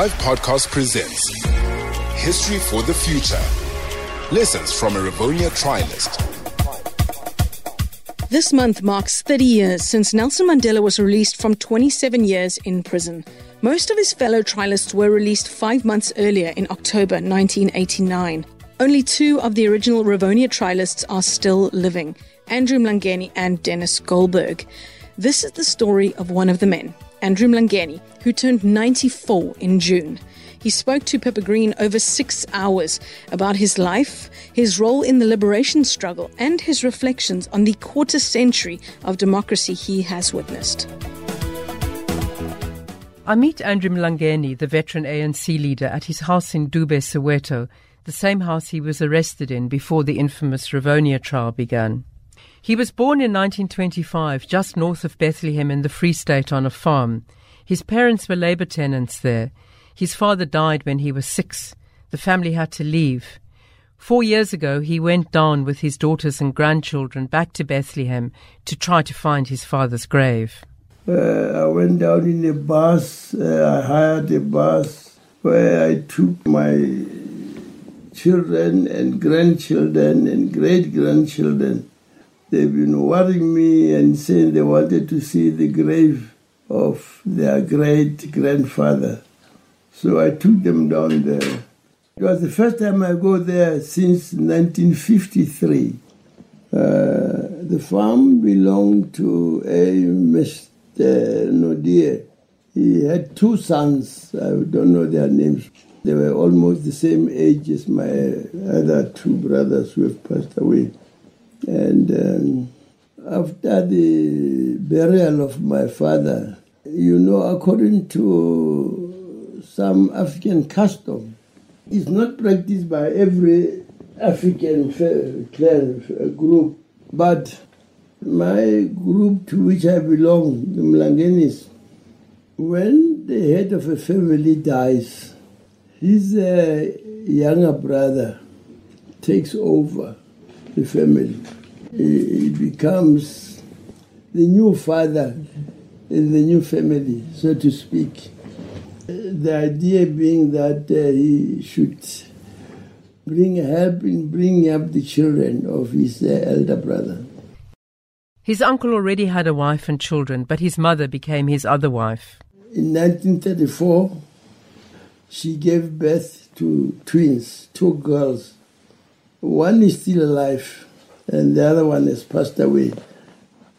Live Podcast presents History for the Future. Lessons from a Rivonia trialist. This month marks 30 years since Nelson Mandela was released from 27 years in prison. Most of his fellow trialists were released five months earlier in October 1989. Only two of the original Rivonia trialists are still living Andrew Mlangeni and Dennis Goldberg. This is the story of one of the men, Andrew Mlangeni, who turned 94 in June. He spoke to Pippa Green over six hours about his life, his role in the liberation struggle, and his reflections on the quarter century of democracy he has witnessed. I meet Andrew Mlangeni, the veteran ANC leader, at his house in Dube, Soweto, the same house he was arrested in before the infamous Rivonia trial began. He was born in 1925, just north of Bethlehem in the Free State on a farm. His parents were labor tenants there. His father died when he was six. The family had to leave. Four years ago, he went down with his daughters and grandchildren back to Bethlehem to try to find his father's grave. Uh, I went down in a bus. Uh, I hired a bus where I took my children and grandchildren and great grandchildren They've been worrying me and saying they wanted to see the grave of their great grandfather. So I took them down there. It was the first time I go there since 1953. Uh, the farm belonged to a Mr. Nodier. He had two sons. I don't know their names. They were almost the same age as my other two brothers who have passed away. And um, after the burial of my father, you know, according to some African custom, it's not practiced by every African clan group, but my group to which I belong, the Mlangenis, when the head of a family dies, his uh, younger brother takes over the family. He becomes the new father in the new family, so to speak. The idea being that uh, he should bring help in bringing up the children of his uh, elder brother. His uncle already had a wife and children, but his mother became his other wife. In 1934, she gave birth to twins, two girls. One is still alive, and the other one has passed away.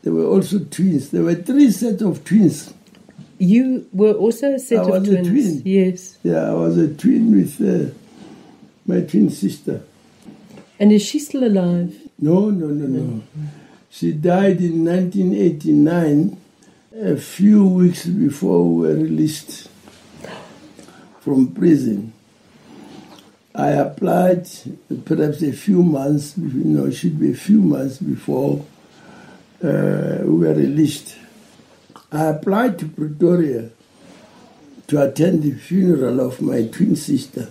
There were also twins. There were three sets of twins. You were also a set I of was twins. a twin. Yes. Yeah, I was a twin with uh, my twin sister. And is she still alive? No, no, no, no. She died in 1989, a few weeks before we were released from prison. I applied perhaps a few months, you know, it should be a few months before uh, we were released. I applied to Pretoria to attend the funeral of my twin sister,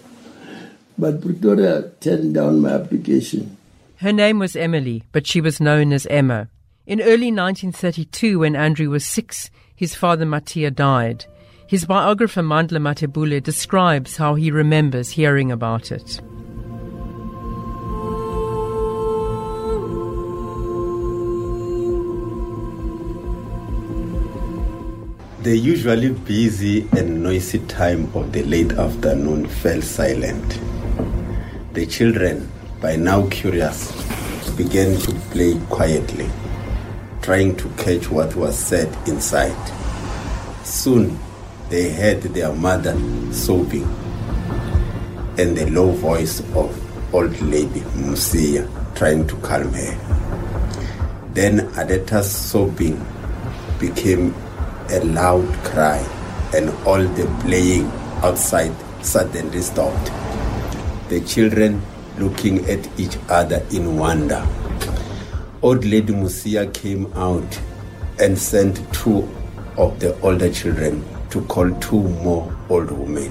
but Pretoria turned down my application. Her name was Emily, but she was known as Emma. In early 1932, when Andrew was six, his father Matia died. His biographer Mandla Mathebula describes how he remembers hearing about it. The usually busy and noisy time of the late afternoon fell silent. The children, by now curious, began to play quietly, trying to catch what was said inside. Soon they heard their mother sobbing and the low voice of old lady Musia trying to calm her. Then Adeta's sobbing became a loud cry and all the playing outside suddenly stopped. The children looking at each other in wonder. Old lady Musia came out and sent two of the older children to call two more old women,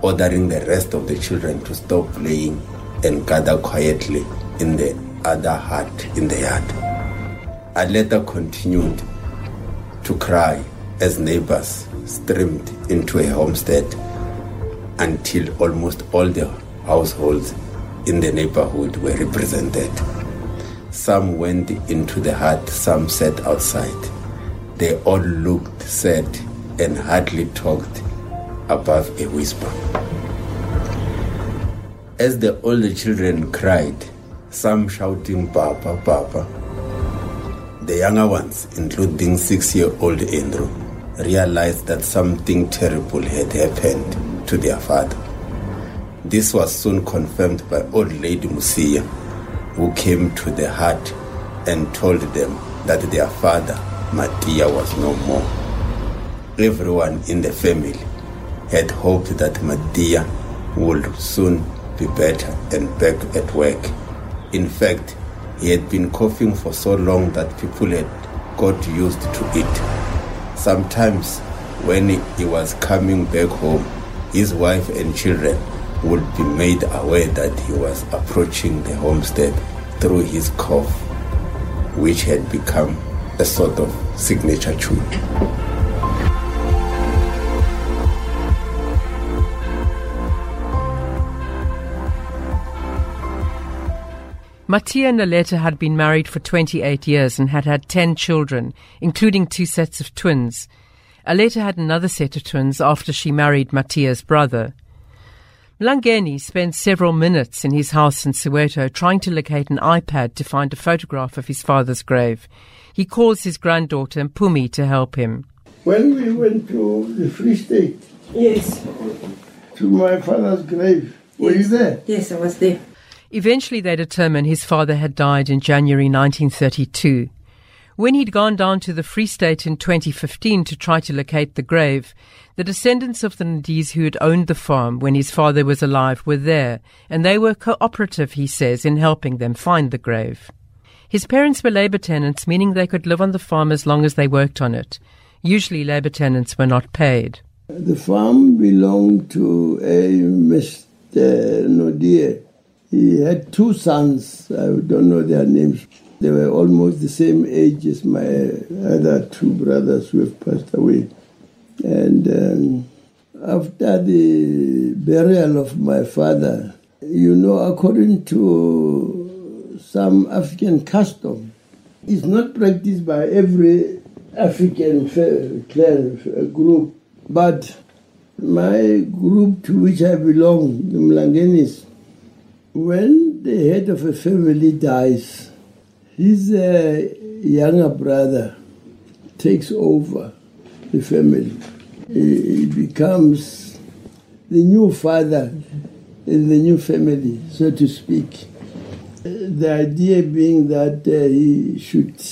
ordering the rest of the children to stop playing and gather quietly in the other hut in the yard. Aleta continued to cry as neighbors streamed into a homestead until almost all the households in the neighborhood were represented. Some went into the hut, some sat outside. They all looked sad and hardly talked above a whisper. As the older children cried, some shouting, Papa, Papa, the younger ones, including six year old Andrew, realized that something terrible had happened to their father. This was soon confirmed by old lady Musia, who came to the hut and told them that their father, Mattia, was no more. Everyone in the family had hoped that Mattia would soon be better and back at work. In fact, he had been coughing for so long that people had got used to it. Sometimes, when he was coming back home, his wife and children would be made aware that he was approaching the homestead through his cough, which had become a sort of signature tune. Mattia and Aletta had been married for 28 years and had had 10 children, including two sets of twins. Aletta had another set of twins after she married Mattia's brother. Mlangeni spent several minutes in his house in Soweto trying to locate an iPad to find a photograph of his father's grave. He calls his granddaughter Mpumi to help him. When we went to the Free State, Yes, to my father's grave, were you there? yes, I was there. Eventually, they determined his father had died in January 1932. When he'd gone down to the Free State in 2015 to try to locate the grave, the descendants of the Nadies who had owned the farm when his father was alive were there, and they were cooperative, he says, in helping them find the grave. His parents were labour tenants, meaning they could live on the farm as long as they worked on it. Usually, labour tenants were not paid. The farm belonged to a Mr. Nodier. He had two sons. I don't know their names. They were almost the same age as my other two brothers who have passed away. And um, after the burial of my father, you know, according to some African custom, it's not practiced by every African clan uh, group, but my group to which I belong, the Mlangenis, when the head of a family dies, his uh, younger brother takes over the family. He, he becomes the new father in the new family, so to speak. The idea being that uh, he should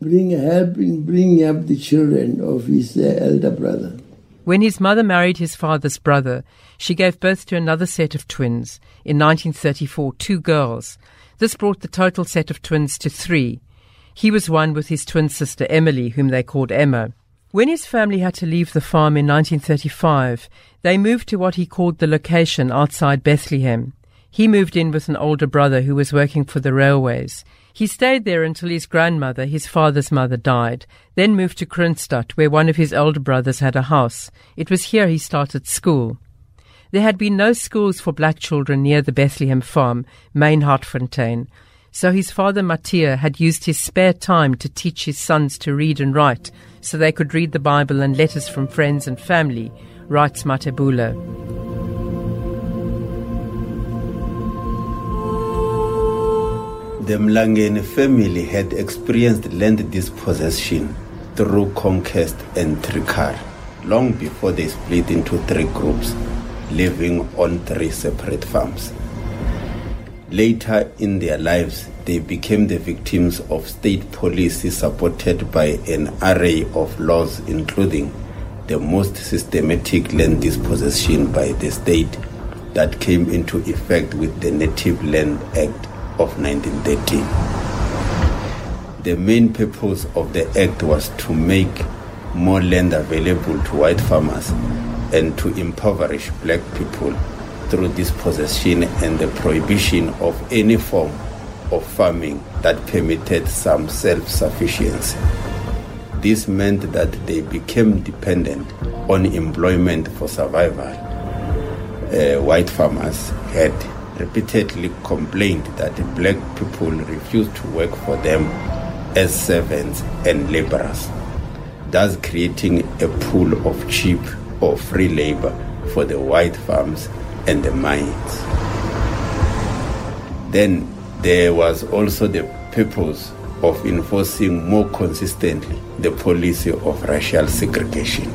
bring help in bringing up the children of his uh, elder brother. When his mother married his father's brother, she gave birth to another set of twins. In 1934, two girls. This brought the total set of twins to three. He was one with his twin sister Emily, whom they called Emma. When his family had to leave the farm in 1935, they moved to what he called the location outside Bethlehem. He moved in with an older brother who was working for the railways. He stayed there until his grandmother, his father's mother, died, then moved to Kroonstad, where one of his older brothers had a house. It was here he started school. There had been no schools for black children near the Bethlehem farm, Main Hartfontein, so his father Mattia had used his spare time to teach his sons to read and write so they could read the Bible and letters from friends and family, writes Mathebula. The Mlangeni family had experienced land dispossession through conquest and trickery long before they split into three groups, living on three separate farms. Later in their lives, they became the victims of state policy supported by an array of laws, including the most systematic land dispossession by the state that came into effect with the Native Land Act of 1913. The main purpose of the act was to make more land available to white farmers and to impoverish black people through dispossession and the prohibition of any form of farming that permitted some self sufficiency. This meant that they became dependent on employment for survival. uh, white farmers had repeatedly complained that black people refused to work for them as servants and laborers, thus creating a pool of cheap or free labor for the white farms and the mines. Then there was also the purpose of enforcing more consistently the policy of racial segregation.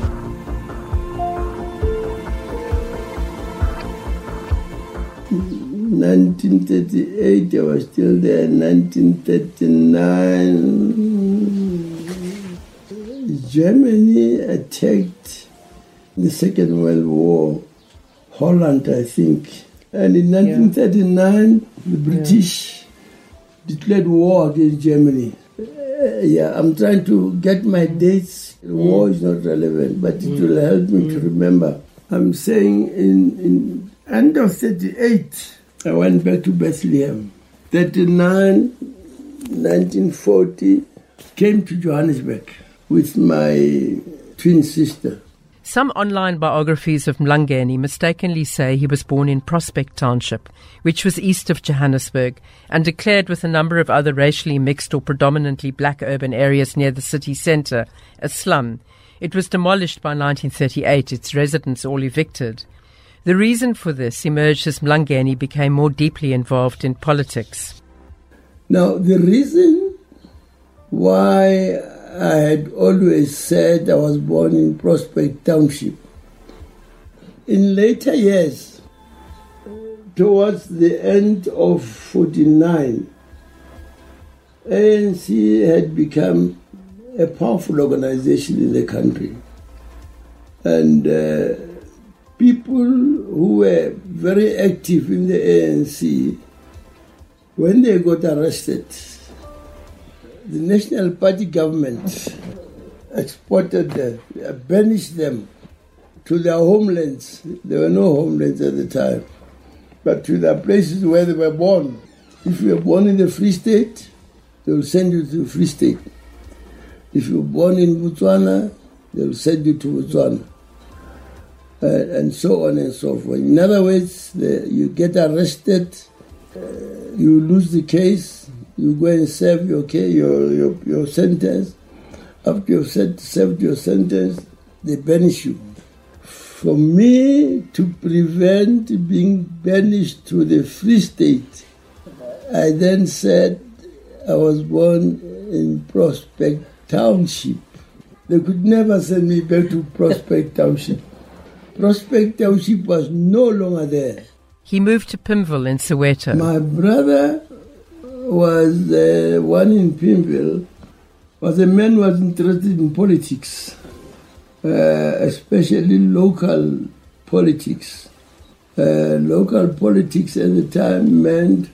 1938, I was still there. 1939, Germany attacked the Second World War, Holland, I think. And in 1939, yeah. the British yeah. declared war against Germany. Uh, yeah, I'm trying to get my dates. Mm. War is not relevant, but it mm. will help me mm. to remember. I'm saying in, in end of 38, I went back to Bethlehem. 39, 1940, came to Johannesburg with my twin sister. Some online biographies of Mlangeni mistakenly say he was born in Prospect Township, which was east of Johannesburg, and declared with a number of other racially mixed or predominantly black urban areas near the city centre a slum. It was demolished by 1938, its residents all evicted. The reason for this emerged as Mlangeni became more deeply involved in politics. Now, the reason why I had always said I was born in Prospect Township, in later years, towards the end of 49, ANC had become a powerful organization in the country. And uh, people who were very active in the ANC, when they got arrested, the National Party government exported them, banished them to their homelands. There were no homelands at the time, but to the places where they were born. If you were born in the Free State, they will send you to the Free State. If you were born in Botswana, they will send you to Botswana uh, and so on and so forth. In other words, the, you get arrested, uh, you lose the case, you go and serve your, case, your, your, your sentence. After you've served your sentence, they banish you. For me to prevent being banished to the Free State, I then said I was born in Prospect Township. They could never send me back to Prospect Township. Prospect Township was no longer there. He moved to Pimville in Soweto. My brother was uh, one in Pimville, was a man who was interested in politics, uh, especially local politics. Uh, local politics at the time meant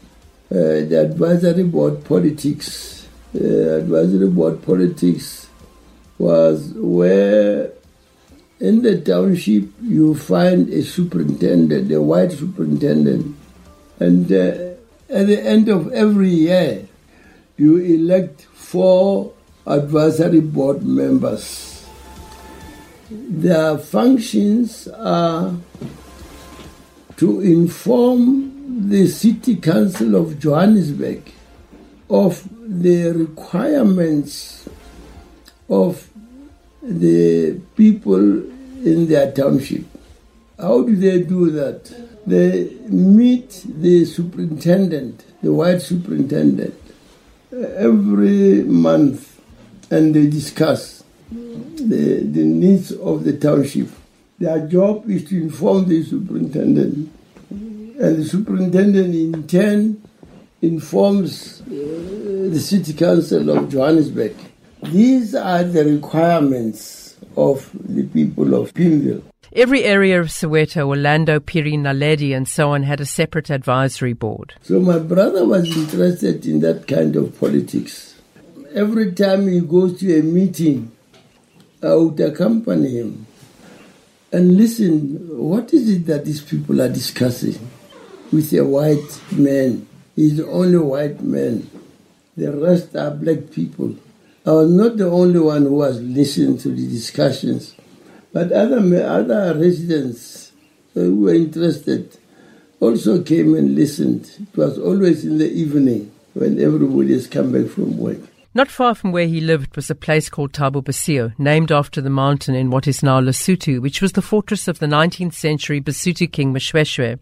uh, the advisory board politics. Uh, advisory board politics was where in the township, you find a superintendent, a white superintendent, and uh, at the end of every year, you elect four advisory board members. Their functions are to inform the City Council of Johannesburg of the requirements of the people in their township. How do they do that? They meet the superintendent, the white superintendent, every month and they discuss the, the needs of the township. Their job is to inform the superintendent, and the superintendent in turn informs uh, the city council of Johannesburg these are the requirements of the people of Pimville. Every area of Soweto, Orlando, Phiri, Naledi, and so on had a separate advisory board. So my brother was interested in that kind of politics. Every time he goes to a meeting, I would accompany him and listen. What is it that these people are discussing with a white man? He's the only white man. The rest are black people. I was not the only one who was listening to the discussions, but other, other residents who were interested also came and listened. It was always in the evening when everybody has come back from work. Not far from where he lived was a place called Thaba Bosiu, named after the mountain in what is now Lesotho, which was the fortress of the 19th century Basotho king Moshoeshoe.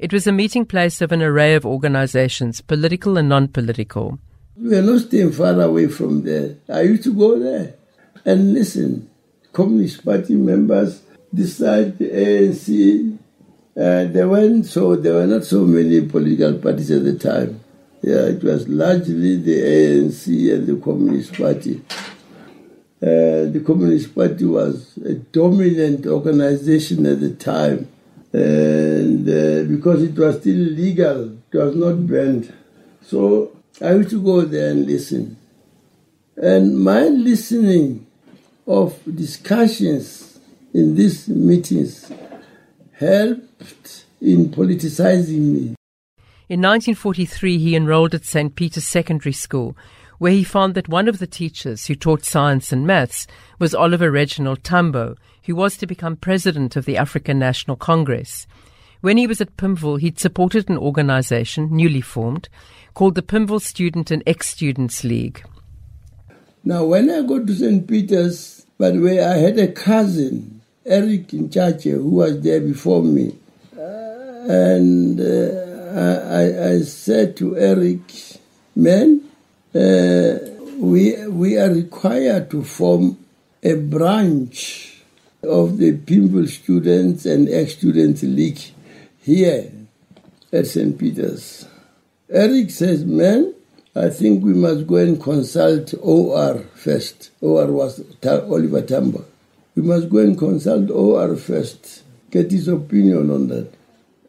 It was a meeting place of an array of organizations, political and non-political. We are not staying far away from there. I used to go there and listen. Communist Party members decide the ANC. Uh, there weren't so there were not so many political parties at the time. Yeah, it was largely the ANC and the Communist Party. Uh, the Communist Party was a dominant organization at the time, and uh, because it was still legal, it was not banned. So I used to go there and listen. And my listening of discussions in these meetings helped in politicizing me. In 1943, he enrolled at St. Peter's Secondary School, where he found that one of the teachers who taught science and maths was Oliver Reginald Tambo, who was to become president of the African National Congress. When he was at Pimville, he'd supported an organization, newly formed, called the Pimville Student and Ex-Students League. Now, when I go to St. Peter's, by the way, I had a cousin, Eric Nchache, who was there before me. and uh, I, I, said to Eric, man, uh, we, we are required to form a branch of the Pimville Students and Ex-Students League here at St. Peter's. Eric says, man, I think we must go and consult OR first. OR was Oliver Tambo. We must go and consult OR first, get his opinion on that.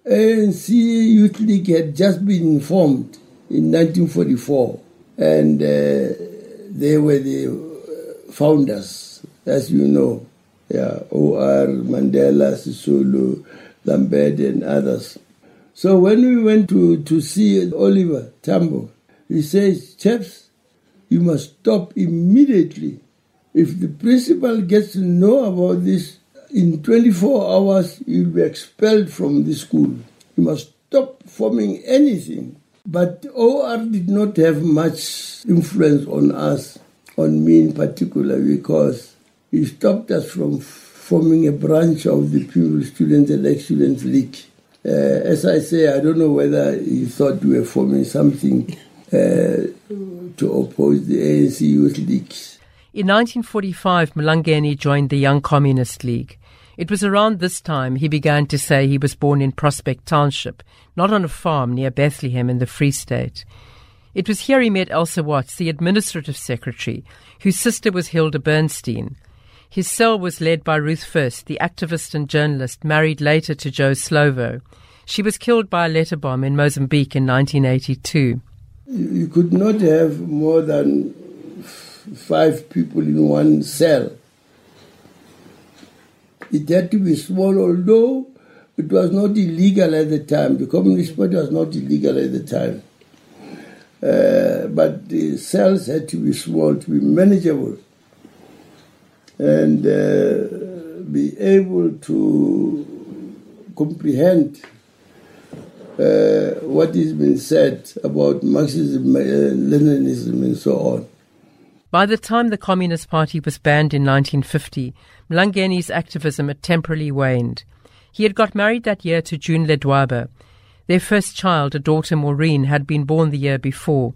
ANC Youth League had just been formed in 1944, and uh, they were the founders, as you know. Yeah, O.R. Mandela, Sisulu, Lembede, and others. So when we went to, to see Oliver Tambo, he says, Chaps, you must stop immediately. If the principal gets to know about this, in 24 hours, you'll be expelled from the school. You must stop forming anything. But OR did not have much influence on us, on me in particular, because he stopped us from forming a branch of the Pimville Students and Ex-Students League. Uh, as I say, I don't know whether he thought we were forming something Uh, to oppose the ANC Youth League. In 1945, Mlangeni joined the Young Communist League. It was around this time he began to say he was born in Prospect Township, not on a farm near Bethlehem in the Free State. It was here he met Elsa Watts, the administrative secretary, whose sister was Hilda Bernstein. His cell was led by Ruth First, the activist and journalist married later to Joe Slovo. She was killed by a letter bomb in Mozambique in 1982. You could not have more than five people in one cell. It had to be small, although it was not illegal at the time. The Communist Party was not illegal at the time. Uh, but the cells had to be small, to be manageable, and uh, be able to comprehend uh, what has been said about Marxism, uh, Leninism, and so on. By the time the Communist Party was banned in 1950, Mlangeni's activism had temporarily waned. He had got married that year to June Ledwaba. Their first child, a daughter Maureen, had been born the year before.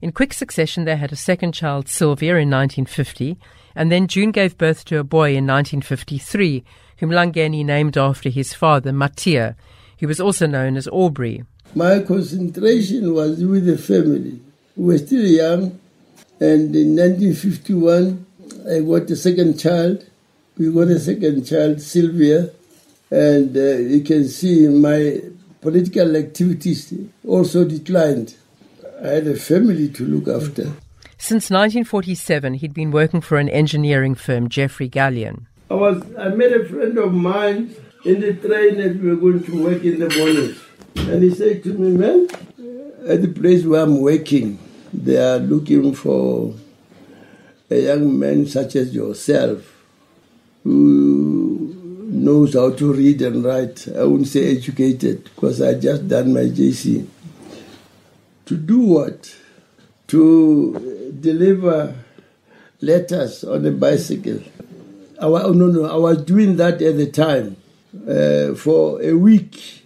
In quick succession, they had a second child, Sylvia, in 1950, and then June gave birth to a boy in 1953, whom Mlangeni named after his father, Matia, who was also known as Aubrey. My concentration was with the family. We were still young, and in 1951, I got a second child. We got a second child, Sylvia, and uh, you can see my political activities also declined. I had a family to look after. Since 1947, he'd been working for an engineering firm, Jeffrey Gallion. I was I met a friend of mine in the train that we were going to work in the morning. And he said to me, man, at the place where I'm working, they are looking for a young man such as yourself who knows how to read and write. I wouldn't say educated because I just done my JC. To do what? To deliver letters on a bicycle. I, no, no, I was doing that at the time uh, for a week.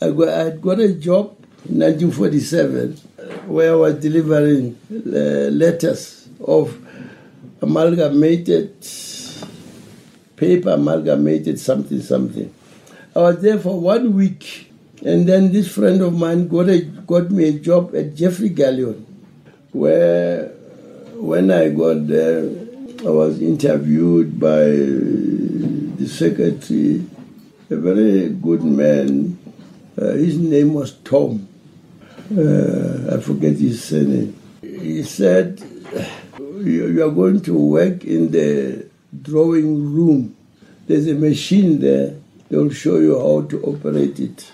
I got, I got a job in 1947 where I was delivering uh, letters of amalgamated paper, amalgamated something, something. I was there for one week, and then this friend of mine got, a, got me a job at Jeffrey Galleon, where when I got there, I was interviewed by the secretary, a very good man. Uh, his name was Tom. Uh, I forget his surname. He said, You are going to work in the drawing room. There's a machine there. They'll show you how to operate it.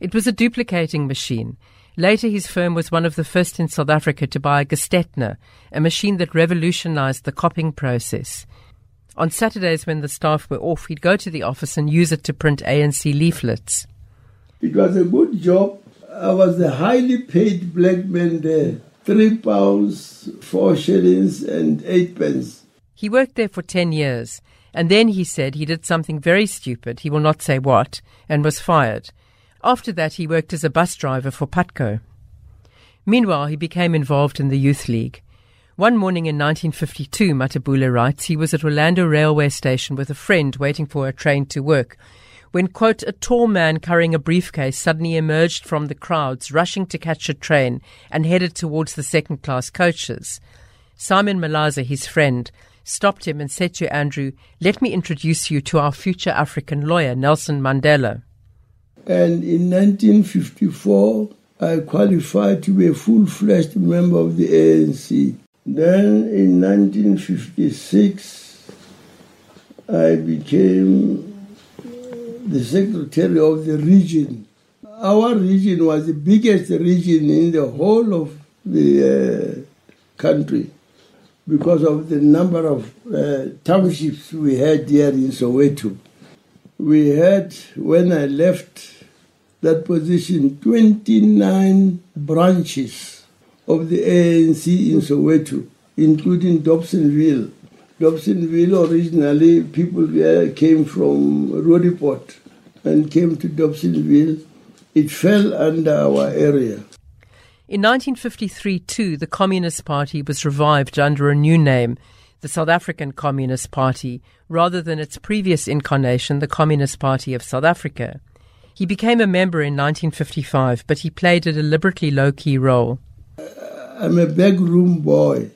It was a duplicating machine. Later, his firm was one of the first in South Africa to buy a Gestetner, a machine that revolutionized the copying process. On Saturdays, when the staff were off, he'd go to the office and use it to print ANC leaflets. It was a good job. I was a highly paid black man there. Three pounds, four shillings, and eight pence. He worked there for 10 years, and then he said he did something very stupid, he will not say what, and was fired. After that, he worked as a bus driver for Putco. Meanwhile, he became involved in the Youth League. One morning in 1952, Mathebula writes, he was at Orlando railway station with a friend waiting for a train to work when, quote, a tall man carrying a briefcase suddenly emerged from the crowds rushing to catch a train and headed towards the second class coaches. Simon Malaza, his friend, stopped him and said to Andrew, Let me introduce you to our future African lawyer, Nelson Mandela. And in 1954, I qualified to be a full fledged member of the ANC. Then in 1956, I became the secretary of the region. Our region was the biggest region in the whole of the uh, country because of the number of uh, townships we had here in Soweto. We had, when I left that position 29 branches of the ANC in Soweto, including Dobsonville. Dobsonville originally people came from Roodepoort and came to Dobsonville. It fell under our area. In 1953, too, the Communist Party was revived under a new name, the South African Communist Party, rather than its previous incarnation, the Communist Party of South Africa. He became a member in 1955, but he played a deliberately low key role. I'm a backroom boy.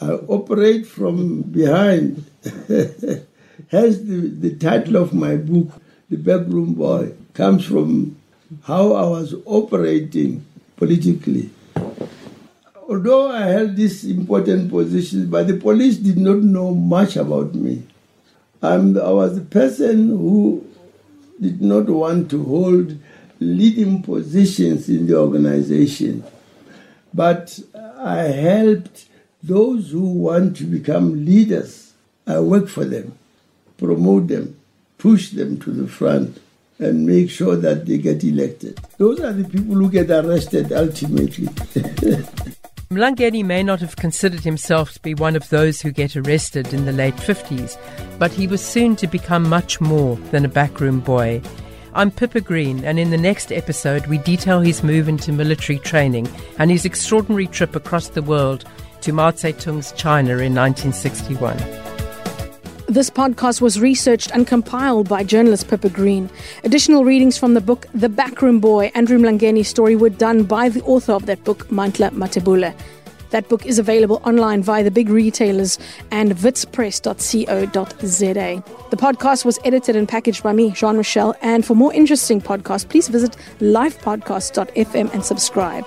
I operate from behind. Hence, the, the title of my book, The Backroom Boy, comes from how I was operating politically. Although I held these important positions, but the police did not know much about me. I'm, I was the person who did not want to hold leading positions in the organization, but I helped those who want to become leaders. I work for them, promote them, push them to the front, and make sure that they get elected. Those are the people who get arrested ultimately. Mlangeni may not have considered himself to be one of those who get arrested in the late 50s, but he was soon to become much more than a backroom boy. I'm Pippa Green, and in the next episode, we detail his move into military training and his extraordinary trip across the world to Mao Zedong's China in 1961. This podcast was researched and compiled by journalist Pippa Green. Additional readings from the book The Backroom Boy, Andrew Mlangeni's story, were done by the author of that book, Mandla Mathebula. That book is available online via the big retailers and witspress.co.za. The podcast was edited and packaged by me, Jean Michel. And for more interesting podcasts, please visit livepodcast.fm and subscribe.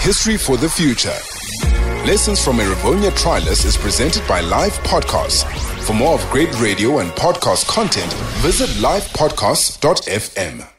History for the Future. Lessons from a Rivonia Trialist is presented by Live Podcasts. For more of great radio and podcast content, visit livepodcasts.fm.